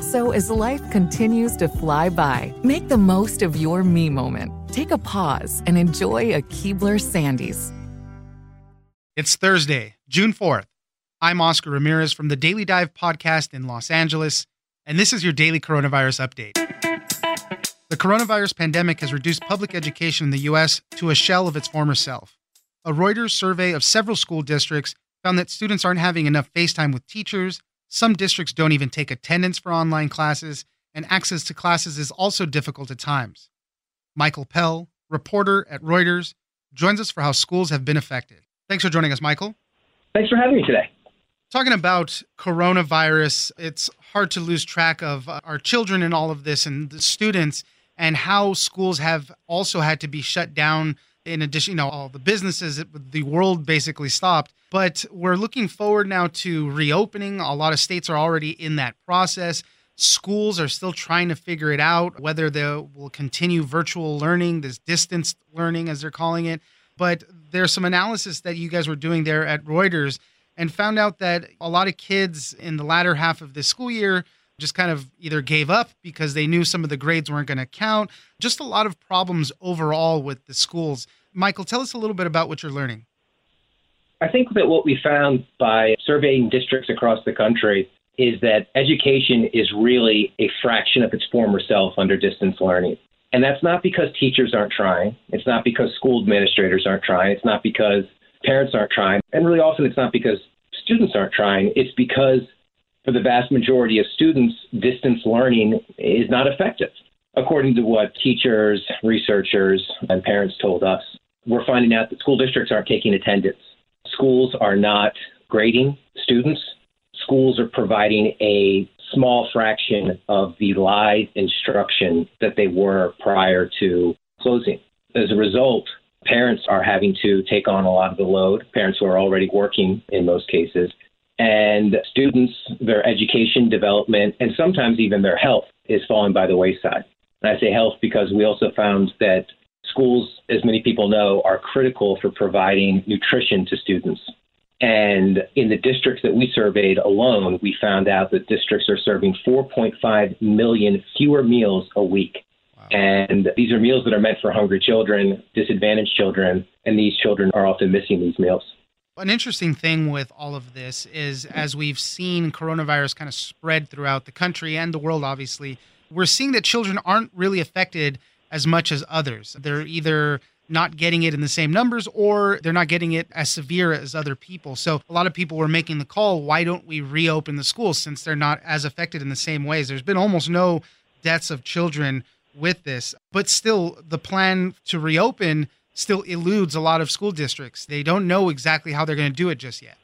So as life continues to fly by, make the most of your me moment. Take a pause and enjoy a Keebler Sandies. It's Thursday, June 4th. I'm Oscar Ramirez from the Daily Dive podcast in Los Angeles, and this is your daily coronavirus update. The coronavirus pandemic has reduced public education in the U.S. to a shell of its former self. A Reuters survey of several school districts found that students aren't having enough FaceTime with teachers, some districts don't even take attendance for online classes, and access to classes is also difficult at times. Michael Pell, reporter at Reuters, joins us for how schools have been affected. Thanks for joining us, Michael. Thanks for having me today. Talking about coronavirus, it's hard to lose track of our children in all of this and the students and how schools have also had to be shut down in addition, you know, all the businesses, the world basically stopped. But we're looking forward now to reopening. A lot of states are already in that process. Schools are still trying to figure it out whether they will continue virtual learning, this distance learning, as they're calling it. But there's some analysis that you guys were doing there at Reuters and found out that a lot of kids in the latter half of this school year just kind of either gave up because they knew some of the grades weren't going to count. Just a lot of problems overall with the schools. Michael, tell us a little bit about what you're learning. I think that what we found by surveying districts across the country is that education is really a fraction of its former self under distance learning. And that's not because teachers aren't trying. It's not because school administrators aren't trying. It's not because parents aren't trying. And really often it's not because students aren't trying. It's because for the vast majority of students, distance learning is not effective, according to what teachers, researchers, and parents told us. We're finding out that school districts aren't taking attendance. Schools are not grading students. Schools are providing a small fraction of the live instruction that they were prior to closing. As a result, parents are having to take on a lot of the load, parents who are already working in most cases, and students, their education, development, and sometimes even their health is falling by the wayside. And I say health because we also found that schools, as many people know, are critical for providing nutrition to students. And in the districts that we surveyed alone, we found out that districts are serving 4.5 million fewer meals a week. Wow. And these are meals that are meant for hungry children, disadvantaged children, and these children are often missing these meals. An interesting thing with all of this is as we've seen coronavirus kind of spread throughout the country and the world, obviously, we're seeing that children aren't really affected as much as others. They're either not getting it in the same numbers or they're not getting it as severe as other people. So a lot of people were making the call, why don't we reopen the schools since they're not as affected in the same ways? There's been almost no deaths of children with this, but still the plan to reopen still eludes a lot of school districts. They don't know exactly how they're going to do it just yet.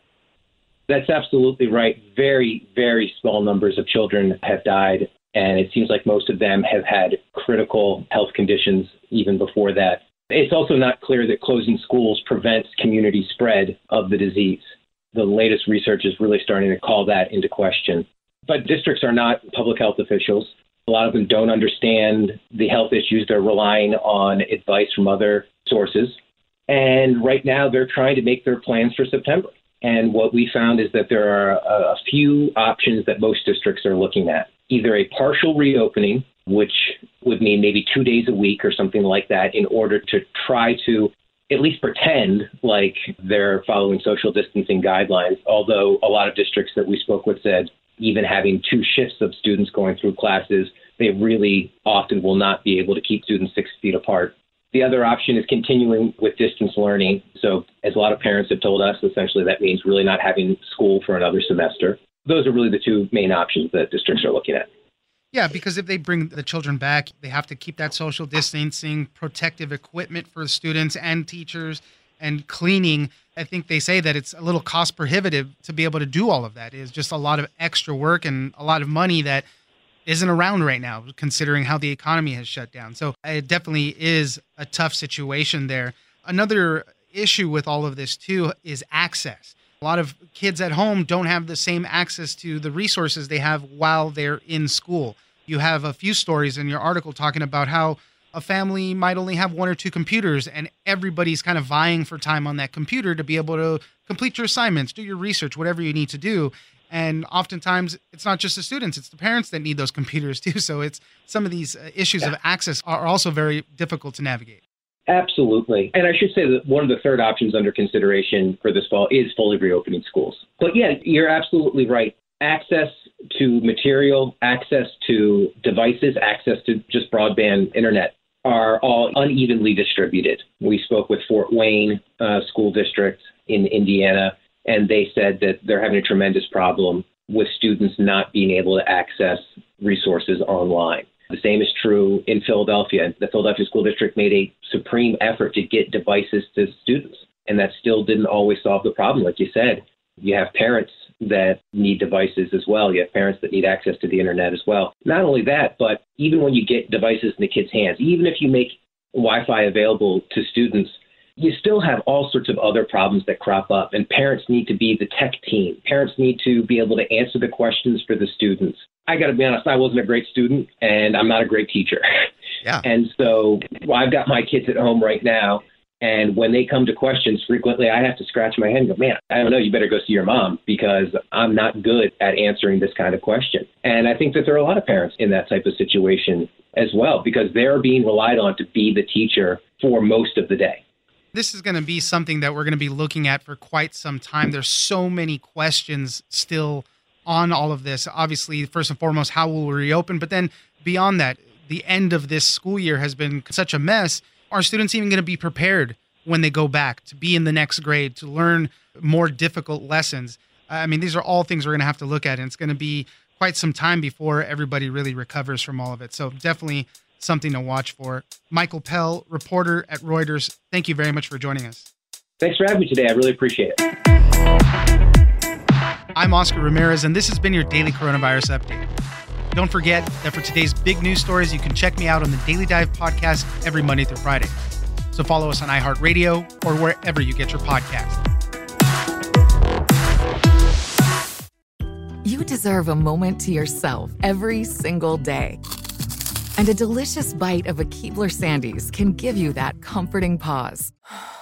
That's absolutely right. Very, very small numbers of children have died, and it seems like most of them have had critical health conditions even before that. It's also not clear that closing schools prevents community spread of the disease. The latest research is really starting to call that into question. But districts are not public health officials. A lot of them don't understand the health issues. They're relying on advice from other sources. And right now, they're trying to make their plans for September. And what we found is that there are a, a few options that most districts are looking at either a partial reopening, which would mean maybe two days a week or something like that, in order to try to at least pretend like they're following social distancing guidelines. Although a lot of districts that we spoke with said even having two shifts of students going through classes, they really often will not be able to keep students six feet apart. The other option is continuing with distance learning. So, as a lot of parents have told us, essentially that means really not having school for another semester. Those are really the two main options that districts are looking at. Yeah, because if they bring the children back, they have to keep that social distancing, protective equipment for students and teachers, and cleaning. I think they say that it's a little cost prohibitive to be able to do all of that. It's just a lot of extra work and a lot of money that isn't around right now, considering how the economy has shut down. So it definitely is a tough situation there. Another issue with all of this, too, is access. A lot of kids at home don't have the same access to the resources they have while they're in school. You have a few stories in your article talking about how a family might only have one or two computers and everybody's kind of vying for time on that computer to be able to complete your assignments, do your research, whatever you need to do. And oftentimes, it's not just the students; it's the parents that need those computers too. So it's some of these uh, issues yeah. of access are also very difficult to navigate. Absolutely. And I should say that one of the third options under consideration for this fall is fully reopening schools. But yeah, you're absolutely right. Access to material, access to devices, access to just broadband internet are all unevenly distributed. We spoke with Fort Wayne uh, School District in Indiana and they said that they're having a tremendous problem with students not being able to access resources online. The same is true in Philadelphia. The Philadelphia School District made a supreme effort to get devices to students, and that still didn't always solve the problem. Like you said, you have parents that need devices as well. You have parents that need access to the internet as well. Not only that, but even when you get devices in the kids' hands, even if you make Wi Fi available to students, you still have all sorts of other problems that crop up, and parents need to be the tech team. Parents need to be able to answer the questions for the students. I got to be honest, I wasn't a great student, and I'm not a great teacher. Yeah. And so well, I've got my kids at home right now, and when they come to questions, frequently I have to scratch my head and go, man, I don't know, you better go see your mom because I'm not good at answering this kind of question. And I think that there are a lot of parents in that type of situation as well because they're being relied on to be the teacher for most of the day. This is going to be something that we're going to be looking at for quite some time. There's so many questions still on all of this. Obviously, first and foremost, how will we reopen? But then beyond that, the end of this school year has been such a mess. Are students even going to be prepared when they go back to be in the next grade, to learn more difficult lessons? I mean, these are all things we're going to have to look at, and it's going to be quite some time before everybody really recovers from all of it. So, definitely something to watch for. Michael Pell, reporter at Reuters, thank you very much for joining us. Thanks for having me today. I really appreciate it. I'm Oscar Ramirez, and this has been your daily coronavirus update. Don't forget that for today's big news stories, you can check me out on the Daily Dive podcast every Monday through Friday. So follow us on iHeartRadio or wherever you get your podcast. You deserve a moment to yourself every single day. And a delicious bite of a Keebler Sandies can give you that comforting pause.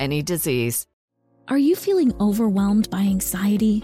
any disease. Are you feeling overwhelmed by anxiety,